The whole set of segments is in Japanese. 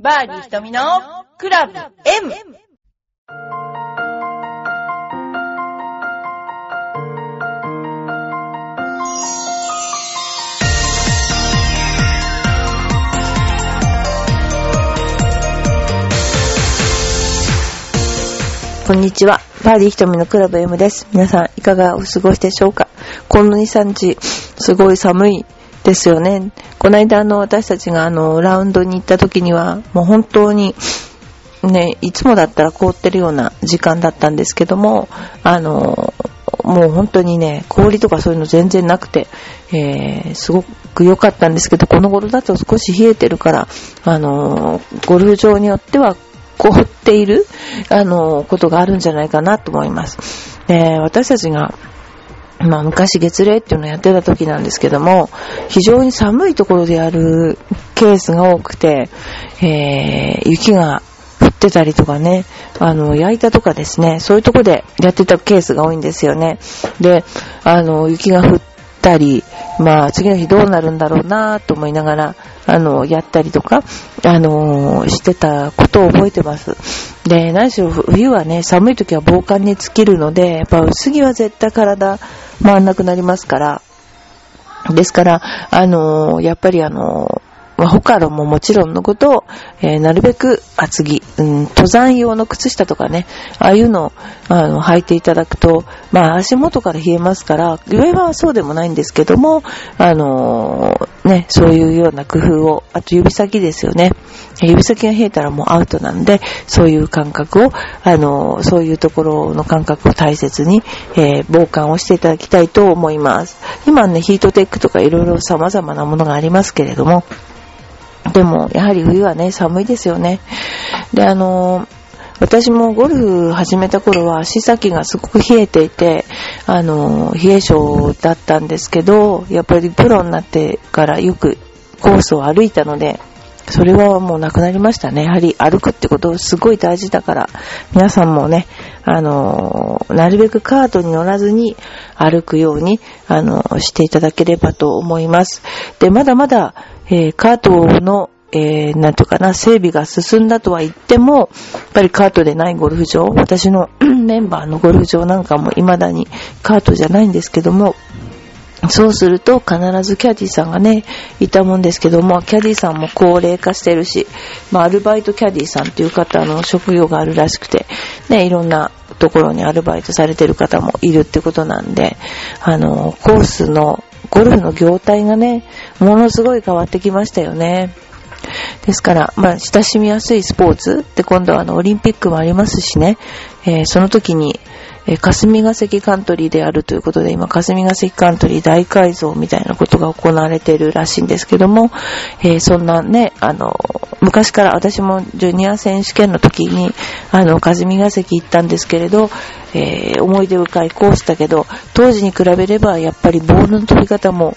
バーディー瞳のクラブ M! こんにちは。バーディー瞳のクラブ M です。皆さん、いかがお過ごしでしょうか？この2、3日、すごい寒いですよね。この間、あの、私たちが、あの、ラウンドに行った時には、もう本当に、ね、いつもだったら凍ってるような時間だったんですけども、あの、もう本当にね、氷とかそういうの全然なくて、えー、すごく良かったんですけど、この頃だと少し冷えてるから、あの、ゴルフ場によっては凍っている、あの、ことがあるんじゃないかなと思います。で、私たちが、まあ昔月齢っていうのをやってた時なんですけども、非常に寒いところでやるケースが多くて、えー、雪が降ってたりとかね、あの、焼いたとかですね、そういうとこでやってたケースが多いんですよね。で、あの、雪が降ったり、まあ次の日どうなるんだろうなと思いながら、あの、やったりとか、あの、してたことを覚えてます。で、何しろ冬はね、寒い時は防寒に尽きるので、やっぱ薄着は絶対体回んなくなりますから、ですから、あの、やっぱりあの、まあ、ホカロももちろんのことを、えー、なるべく厚着、うん、登山用の靴下とかね、ああいうのを、あの、履いていただくと、まあ、足元から冷えますから、上はそうでもないんですけども、あのー、ね、そういうような工夫を、あと指先ですよね。指先が冷えたらもうアウトなんで、そういう感覚を、あのー、そういうところの感覚を大切に、えー、防寒をしていただきたいと思います。今ね、ヒートテックとかいろいろ様々なものがありますけれども、でも、やはり冬はね、寒いですよね。で、あの、私もゴルフ始めた頃は足先がすごく冷えていて、あの、冷え性だったんですけど、やっぱりプロになってからよくコースを歩いたので、それはもうなくなりましたね。やはり歩くってことすごい大事だから、皆さんもね、あの、なるべくカートに乗らずに歩くように、あの、していただければと思います。で、まだまだ、えー、カートの、えー、なんとかな、整備が進んだとは言っても、やっぱりカートでないゴルフ場、私の メンバーのゴルフ場なんかも未だにカートじゃないんですけども、そうすると必ずキャディさんがね、いたもんですけども、キャディさんも高齢化してるし、まあ、アルバイトキャディさんっていう方の職業があるらしくて、ね、いろんなところにアルバイトされてる方もいるってことなんで、あの、コースの、ゴルフの業態がね、ものすごい変わってきましたよね。ですから、まあ、親しみやすいスポーツって今度はあの、オリンピックもありますしね、えー、その時に、えー、霞ヶ関カントリーであるということで、今、霞ヶ関カントリー大改造みたいなことが行われているらしいんですけども、えー、そんなね、あの、昔から私もジュニア選手権の時に、あの、霞ヶ関行ったんですけれど、えー、思い出深いコースだけど、当時に比べればやっぱりボールの飛び方も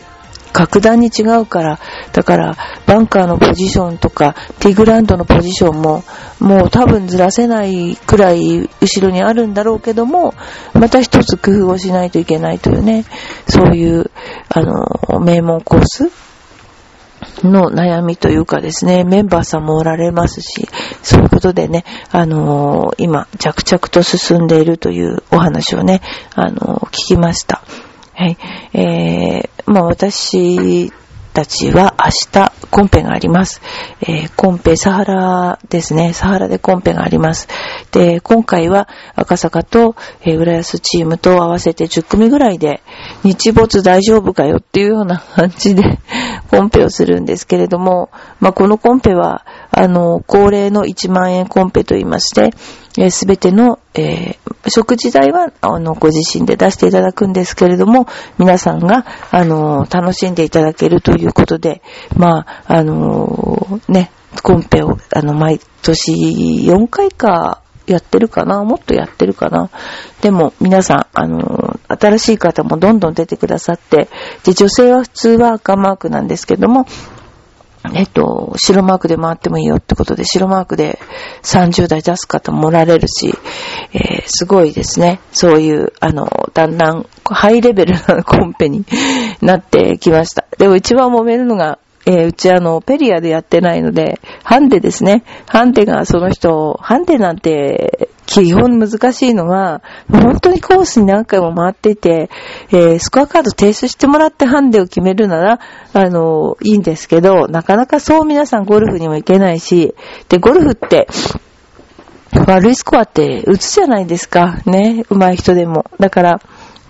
格段に違うから、だから、バンカーのポジションとか、ティグランドのポジションも、もう多分ずらせないくらい後ろにあるんだろうけども、また一つ工夫をしないといけないというね、そういう、あの、名門コースの悩みというかですね、メンバーさんもおられますし、そういうことでね、あのー、今、着々と進んでいるというお話をね、あのー、聞きました。はい。えー、まあ私たちは明日コンペがあります。えー、コンペサハラですね。サハラでコンペがあります。で、今回は赤坂と、えー、浦安チームと合わせて10組ぐらいで日没大丈夫かよっていうような感じでコンペをするんですけれども、まあ、このコンペは、あの、恒例の1万円コンペと言いまして、す、べ、ての、えー、食事代は、あの、ご自身で出していただくんですけれども、皆さんが、あの、楽しんでいただけるということで、まあ、あのね、コンペを、あの、毎年4回かやってるかなもっとやってるかな。でも、皆さん、あの新しい方もどんどん出てくださって、で、女性は普通は赤マークなんですけども、えっと、白マークで回ってもいいよってことで、白マークで30代出す方もおられるし、えー、すごいですね。そういう、あの、だんだんハイレベルなコンペになってきました。でも一番揉めるのが、えーうちあの、ペリアでやってないので、ハンデですね。ハンデがその人、ハンデなんて、基本難しいのは、本当にコースに何回も回っていて、えースコアカード提出してもらってハンデを決めるなら、あの、いいんですけど、なかなかそう皆さんゴルフにも行けないし、で、ゴルフって、悪いスコアって打つじゃないですか。ね。上手い人でも。だから、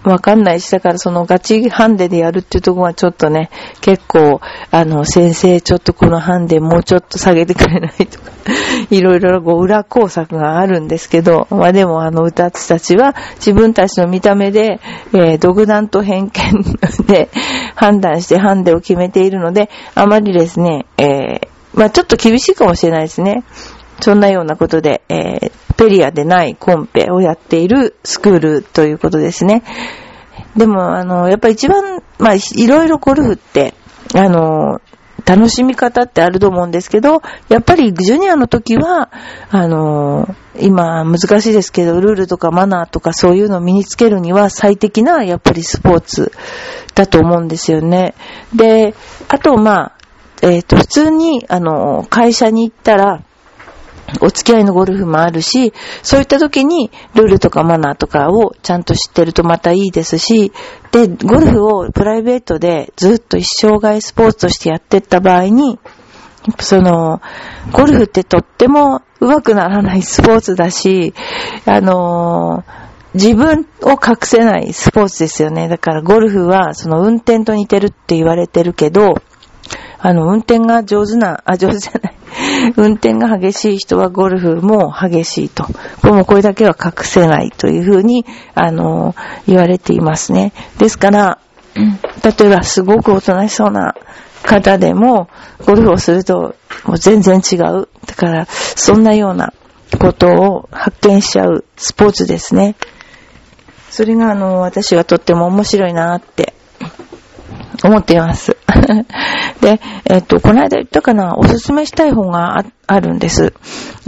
わかんないし、だからそのガチハンデでやるっていうところはちょっとね、結構、あの、先生、ちょっとこのハンデもうちょっと下げてくれないとか、いろいろこう裏工作があるんですけど、まあでもあの歌手たちは自分たちの見た目で、えー独断と偏見で 判断してハンデを決めているので、あまりですね、えーまあちょっと厳しいかもしれないですね。そんなようなことで、えーペリアでないコンペをやっているスクールということですね。でも、あの、やっぱり一番、まあ、いろいろゴルフって、あの、楽しみ方ってあると思うんですけど、やっぱりジュニアの時は、あの、今難しいですけど、ルールとかマナーとかそういうのを身につけるには最適な、やっぱりスポーツだと思うんですよね。で、あと、まあ、えっ、と、普通に、あの、会社に行ったら、お付き合いのゴルフもあるし、そういった時にルールとかマナーとかをちゃんと知ってるとまたいいですし、で、ゴルフをプライベートでずっと一生涯スポーツとしてやってった場合に、その、ゴルフってとっても上手くならないスポーツだし、あの自分を隠せないスポーツですよね。だからゴルフはその運転と似てるって言われてるけど、あの、運転が上手な、あ、上手じゃない。運転が激しい人はゴルフも激しいと。これもこれだけは隠せないというふうに、あの、言われていますね。ですから、例えばすごくおとなしそうな方でも、ゴルフをするともう全然違う。だから、そんなようなことを発見しちゃうスポーツですね。それが、あの、私はとっても面白いなって思っています。で、えっと、この間言ったかな、おすすめしたい本がああるんです。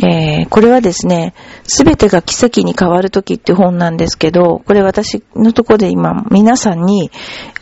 えー、これはですね、すべてが奇跡に変わるときって本なんですけど、これ私のところで今皆さんに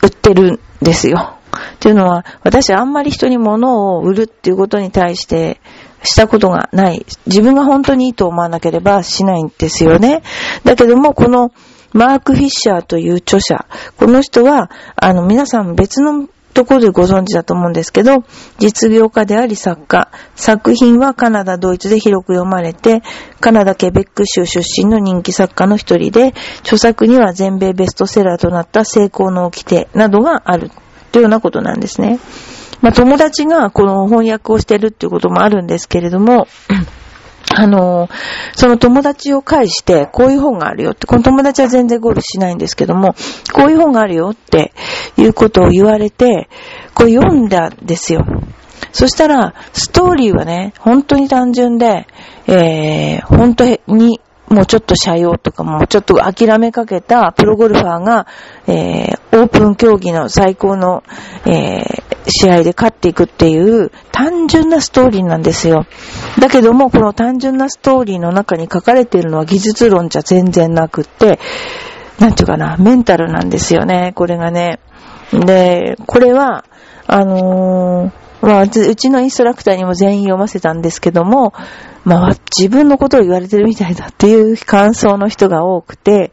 売ってるんですよ。っていうのは、私あんまり人に物を売るっていうことに対して、したことがない。自分が本当にいいと思わなければしないんですよね。だけども、このマーク・フィッシャーという著者、この人は、あの、皆さん別のところでご存知だと思うんですけど、実業家であり作家。作品はカナダ、ドイツで広く読まれて、カナダ、ケベック州出身の人気作家の一人で、著作には全米ベストセラーとなった成功の掟などがあるというようなことなんですね。まあ、友達がこの翻訳をしてるっていうこともあるんですけれども、あの、その友達を介して、こういう本があるよって、この友達は全然ゴルフしないんですけども、こういう本があるよっていうことを言われて、これ読んだんですよ。そしたら、ストーリーはね、本当に単純で、えー、本当に、もうちょっと社用とかもうちょっと諦めかけたプロゴルファーが、えー、オープン競技の最高の、えー、試合で勝っていくっていう単純なストーリーなんですよ。だけども、この単純なストーリーの中に書かれているのは技術論じゃ全然なくって、なんていうかな、メンタルなんですよね、これがね。で、これは、あのーまあ、うちのインストラクターにも全員読ませたんですけども、まあ、自分のことを言われてるみたいだっていう感想の人が多くて、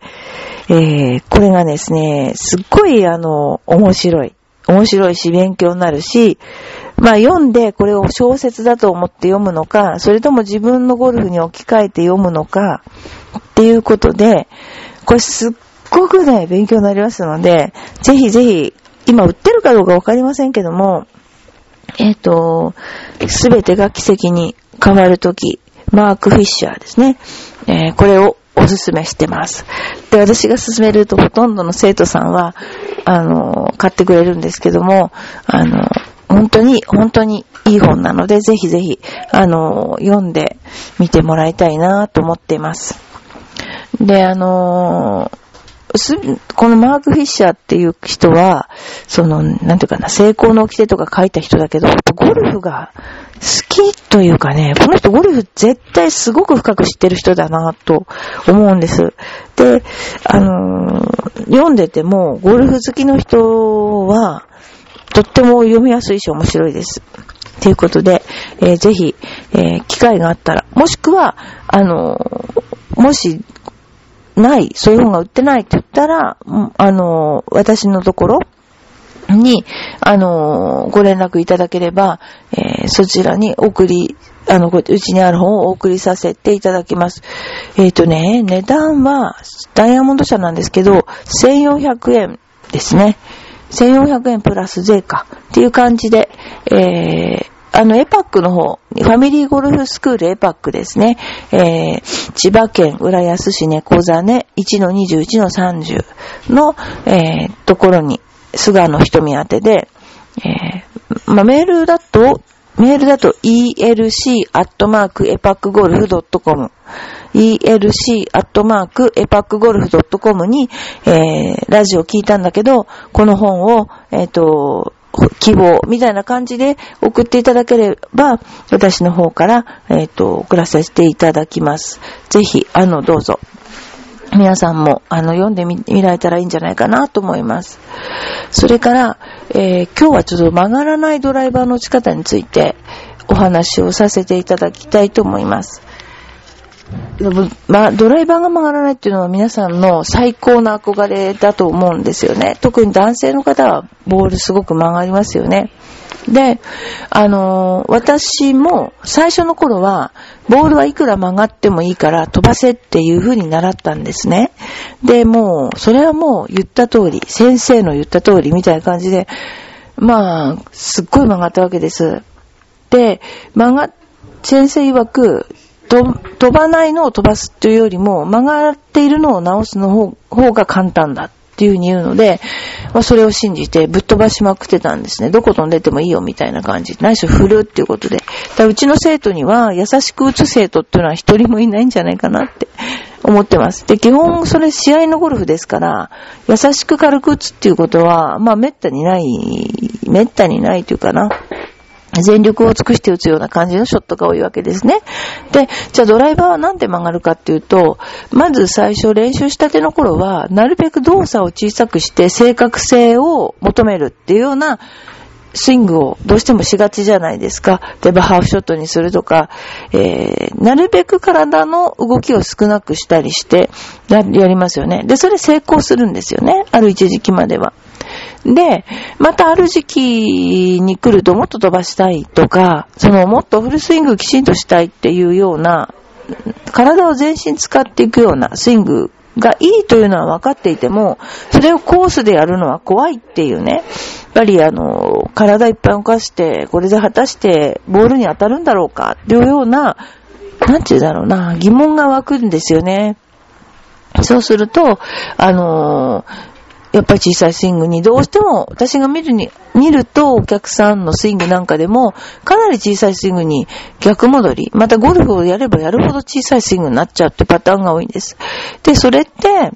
えー、これがですね、すっごい、あの、面白い。面白いし、勉強になるし、まあ、読んでこれを小説だと思って読むのか、それとも自分のゴルフに置き換えて読むのか、っていうことで、これすっごくね、勉強になりますので、ぜひぜひ、今売ってるかどうかわかりませんけども、えっ、と、すべてが奇跡に変わるとき、マーク・フィッシャーですね。えーこれをおすすめしてます。で、私が勧めるとほとんどの生徒さんは、あの、買ってくれるんですけども、あの、本当に、本当にいい本なので、ぜひぜひ、あの、読んでみてもらいたいなと思っています。で、あのすこのマーク・フィッシャーっていう人は、その、なんていうかな、成功の掟とか書いた人だけど、ゴルフが好きというかね、この人ゴルフ絶対すごく深く知ってる人だなと思うんです。で、あのー読んでても、ゴルフ好きの人は、とっても読みやすいし面白いです。ということで、えー、ぜひ、えー、機会があったら、もしくは、あのー、もし、ない、そういう本が売ってないって言ったら、あの私のところに、あのご連絡いただければ、えそちらに送り、あの、うちにある本をお送りさせていただきます。えっ、とね、値段は、ダイヤモンド社なんですけど、1400円ですね。1400円プラス税かっていう感じで、えー、あの、エパックの方、ファミリーゴルフスクールエパックですね。えー、千葉県浦安市猫座ね、1-21の30の、えー、ところに、菅野瞳宛てで、えー、まあ、メールだと、メールだと elc.epacgolf.com elc.epacgolf.com に、えー、ラジオ聞いたんだけど、この本を、えっ、ー、と、希望みたいな感じで送っていただければ、私の方から、えっ、ー、と、送らせていただきます。ぜひ、あの、どうぞ。皆さんも、あの、読んでみ、見られたらいいんじゃないかなと思います。それから、えー、今日はちょっと曲がらないドライバーの打ち方についてお話をさせていただきたいと思います。ま、ドライバーが曲がらないっていうのは皆さんの最高の憧れだと思うんですよね。特に男性の方はボールすごく曲がりますよね。で、あのー、私も最初の頃は、ボールはいくら曲がってもいいから飛ばせっていう風に習ったんですね。で、もう、それはもう言った通り、先生の言った通りみたいな感じで、まあ、すっごい曲がったわけです。で、曲が、先生曰く、飛ばないのを飛ばすっていうよりも、曲がっているのを直すの方方が簡単だっていう風に言うので、まあ、それを信じてぶっ飛ばしまくってたんですね。どこ飛んでてもいいよみたいな感じ。ないし振るっていうことで。だうちの生徒には優しく打つ生徒っていうのは一人もいないんじゃないかなって思ってます。で、基本それ試合のゴルフですから、優しく軽く打つっていうことは、まあ滅多にない、滅多にないというかな。全力を尽くして打つような感じのショットが多いわけですね。で、じゃあドライバーはなんで曲がるかっていうと、まず最初練習したての頃は、なるべく動作を小さくして正確性を求めるっていうようなスイングをどうしてもしがちじゃないですか。例えばハーフショットにするとか、えー、なるべく体の動きを少なくしたりしてやりますよね。で、それ成功するんですよね。ある一時期までは。で、またある時期に来るともっと飛ばしたいとか、そのもっとフルスイングきちんとしたいっていうような、体を全身使っていくようなスイングがいいというのは分かっていても、それをコースでやるのは怖いっていうね。やっぱりあの、体いっぱい動かして、これで果たしてボールに当たるんだろうかっていうような、なんて言うだろうな、疑問が湧くんですよね。そうすると、あのやっぱり小さいスイングにどうしても私が見るに、見るとお客さんのスイングなんかでもかなり小さいスイングに逆戻り、またゴルフをやればやるほど小さいスイングになっちゃうってパターンが多いんです。で、それって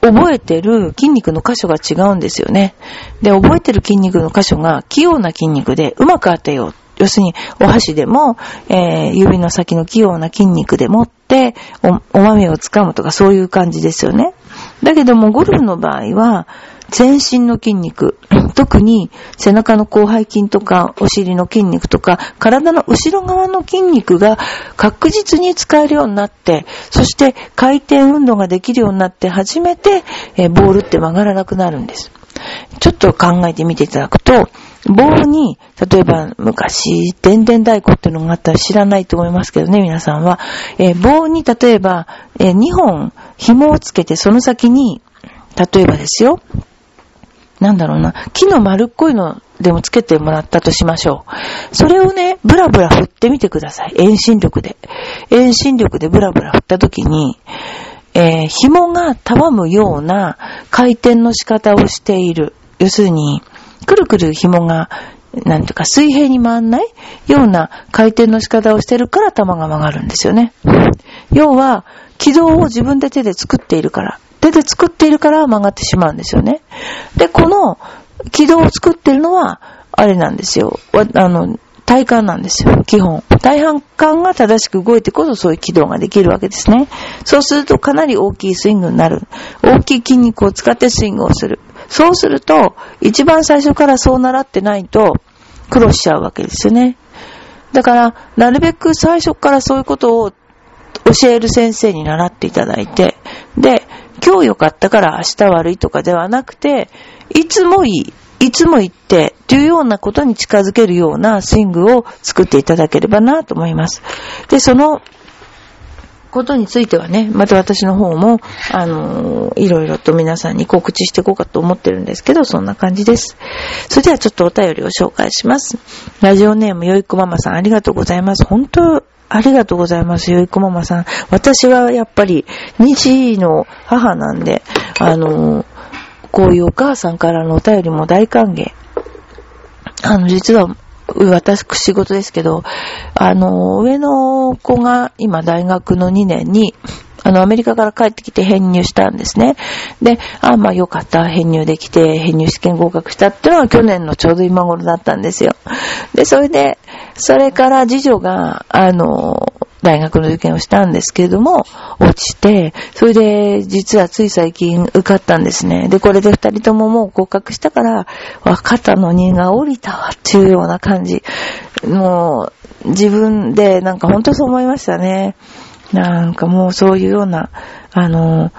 覚えてる筋肉の箇所が違うんですよね。で、覚えてる筋肉の箇所が器用な筋肉でうまく当てよう。要するに、お箸でも、えー、指の先の器用な筋肉で持って、お、お豆を掴むとかそういう感じですよね。だけども、ゴルフの場合は、全身の筋肉、特に背中の広背筋とかお尻の筋肉とか体の後ろ側の筋肉が確実に使えるようになって、そして回転運動ができるようになって初めて、ボールって曲がらなくなるんです。ちょっと考えてみていただくと、棒に、例えば昔、電電太鼓っていうのがあったら知らないと思いますけどね、皆さんは。えー、棒に例えば、えー、2本紐をつけてその先に、例えばですよ、なんだろうな、木の丸っこいのでもつけてもらったとしましょう。それをね、ブラブラ振ってみてください。遠心力で。遠心力でブラブラ振った時に、えー、紐がたわむような回転の仕方をしている。要するに、くるくる紐が、なんていうか水平に回んないような回転の仕方をしてるから球が曲がるんですよね。要は、軌道を自分で手で作っているから。手で作っているから曲がってしまうんですよね。で、この軌道を作ってるのは、あれなんですよ。あの、体幹なんですよ、基本。体幹が正しく動いてこそそういう軌道ができるわけですね。そうするとかなり大きいスイングになる。大きい筋肉を使ってスイングをする。そうすると、一番最初からそう習ってないと、苦労しちゃうわけですよね。だから、なるべく最初からそういうことを教える先生に習っていただいて、で、今日良かったから明日悪いとかではなくて、いつもいい、いつも言って、というようなことに近づけるようなスイングを作っていただければなと思います。で、そのことについてはね、また私の方も、あのー、いろいろと皆さんに告知していこうかと思ってるんですけど、そんな感じです。それではちょっとお便りを紹介します。ラジオネームよいこママさんありがとうございます。本当、ありがとうございます、よいこママさん。私はやっぱり、2児の母なんで、あの、こういうお母さんからのお便りも大歓迎。あの、実は、私仕事ですけど、あの、上の子が今大学の2年に、あの、アメリカから帰ってきて編入したんですね。で、あ、まあよかった、編入できて、編入試験合格したっていうのは去年のちょうど今頃だったんですよ。で、それで、それから次女が、あの、大学の受験をしたんですけれども、落ちて、それで、実はつい最近受かったんですね。で、これで二人とももう合格したから、分かったのにが降りたわっていうような感じ。もう、自分でなんか本当そう思いましたね。なんかもうそういうような、あの、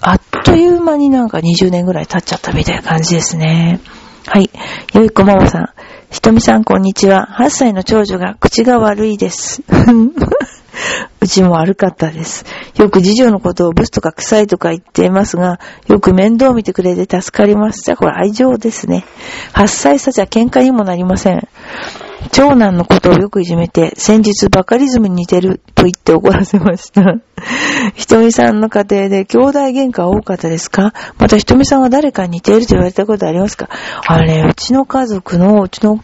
あっという間になんか20年ぐらい経っちゃったみたいな感じですね。はい。よいこまもさん。ひとみさんこんにちは。8歳の長女が口が悪いです。うちも悪かったです。よく次女のことをブスとか臭いとか言っていますが、よく面倒を見てくれて助かります。じゃあこれ愛情ですね。8歳差じゃ喧嘩にもなりません。長男のことをよくいじめて、先日バカリズムに似てると言って怒らせました。ひとみさんの家庭で兄弟喧嘩多かったですか？またひとみさんは誰かに似ていると言われたことありますか？あれ、うちの家族の、うちの、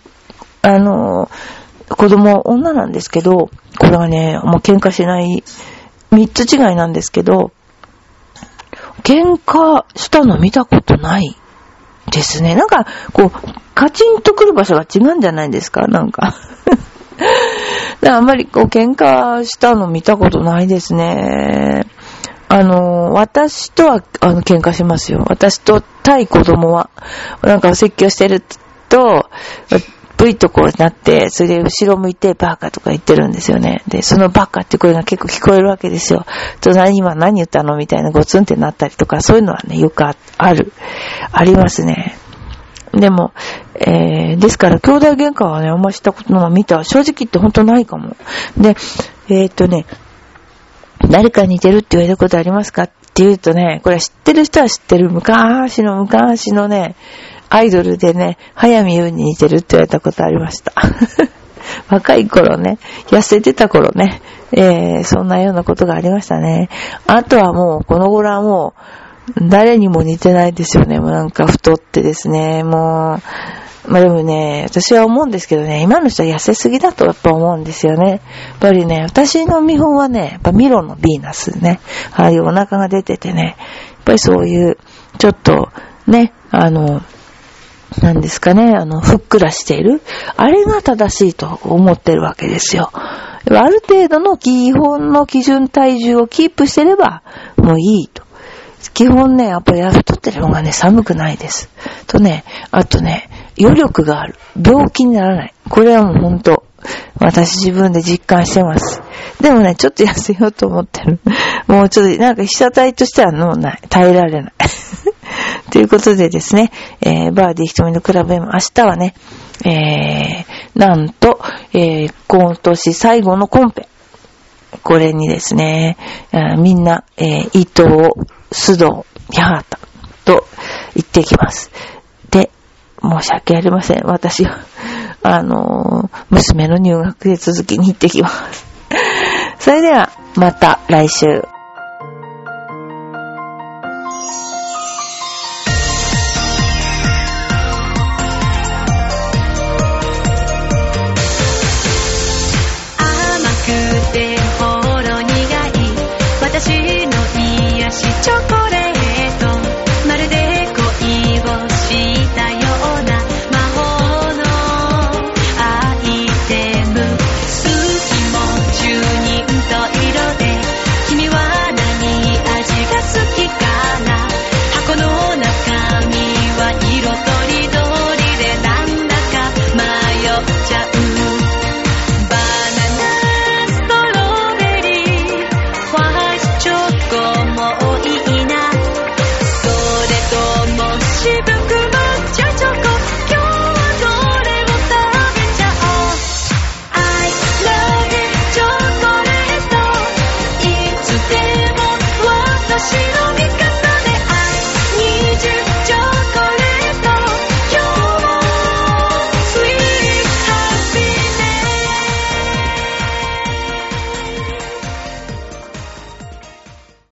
あの、子供、女なんですけど、これはね、もう喧嘩しない、三つ違いなんですけど、喧嘩したの見たことない。ですね。なんか、こう、カチンと来る場所が違うんじゃないですか？なんか。あんまりこう、喧嘩したの見たことないですね。あの、私とは、あの、喧嘩しますよ。私と対子供は。なんか、説教してると、ブイとこうなって、それで後ろ向いてバカとか言ってるんですよね。で、そのバカって声が結構聞こえるわけですよ。隣今何言ったのみたいなゴツンってなったりとか、そういうのはね、よくある。ありますね。でも、えー、ですから兄弟喧嘩はね、あんましたことの見た正直言って本当ないかも。で、えー、っとね、誰か似てるって言われたことありますかって言うとね、これ知ってる人は知ってる昔の昔のね、アイドルでね、早見優に似てるって言われたことありました。若い頃ね、痩せてた頃ね、えー、そんなようなことがありましたね。あとはもう、この頃はもう、誰にも似てないですよね。もうなんか太ってですね、もう、まあでもね、私は思うんですけどね、今の人は痩せすぎだとやっぱ思うんですよね。やっぱりね、私の見本はね、やっぱミロのヴィーナスね、ああいうお腹が出ててね、やっぱりそういう、ちょっと、ね、あの、なんですかね、あの、ふっくらしている。あれが正しいと思ってるわけですよ。ある程度の基本の基準体重をキープしてれば、もういいと。基本ね、やっぱり太ってる方がね、寒くないです。とね、あとね、余力がある。病気にならない。これはもうほんと、私自分で実感してます。でもね、ちょっと痩せようと思ってる。もうちょっと、なんか被写体としてはもうない。耐えられない。ということでですね、えー、バーディー瞳のクラブ M、明日はね、えー、なんと、えー、今年最後のコンペ。これにですね、みんな、えー、伊藤、須藤、八幡と行ってきます。で、申し訳ありません。私は、あのー、娘の入学で続きに行ってきます。それでは、また来週。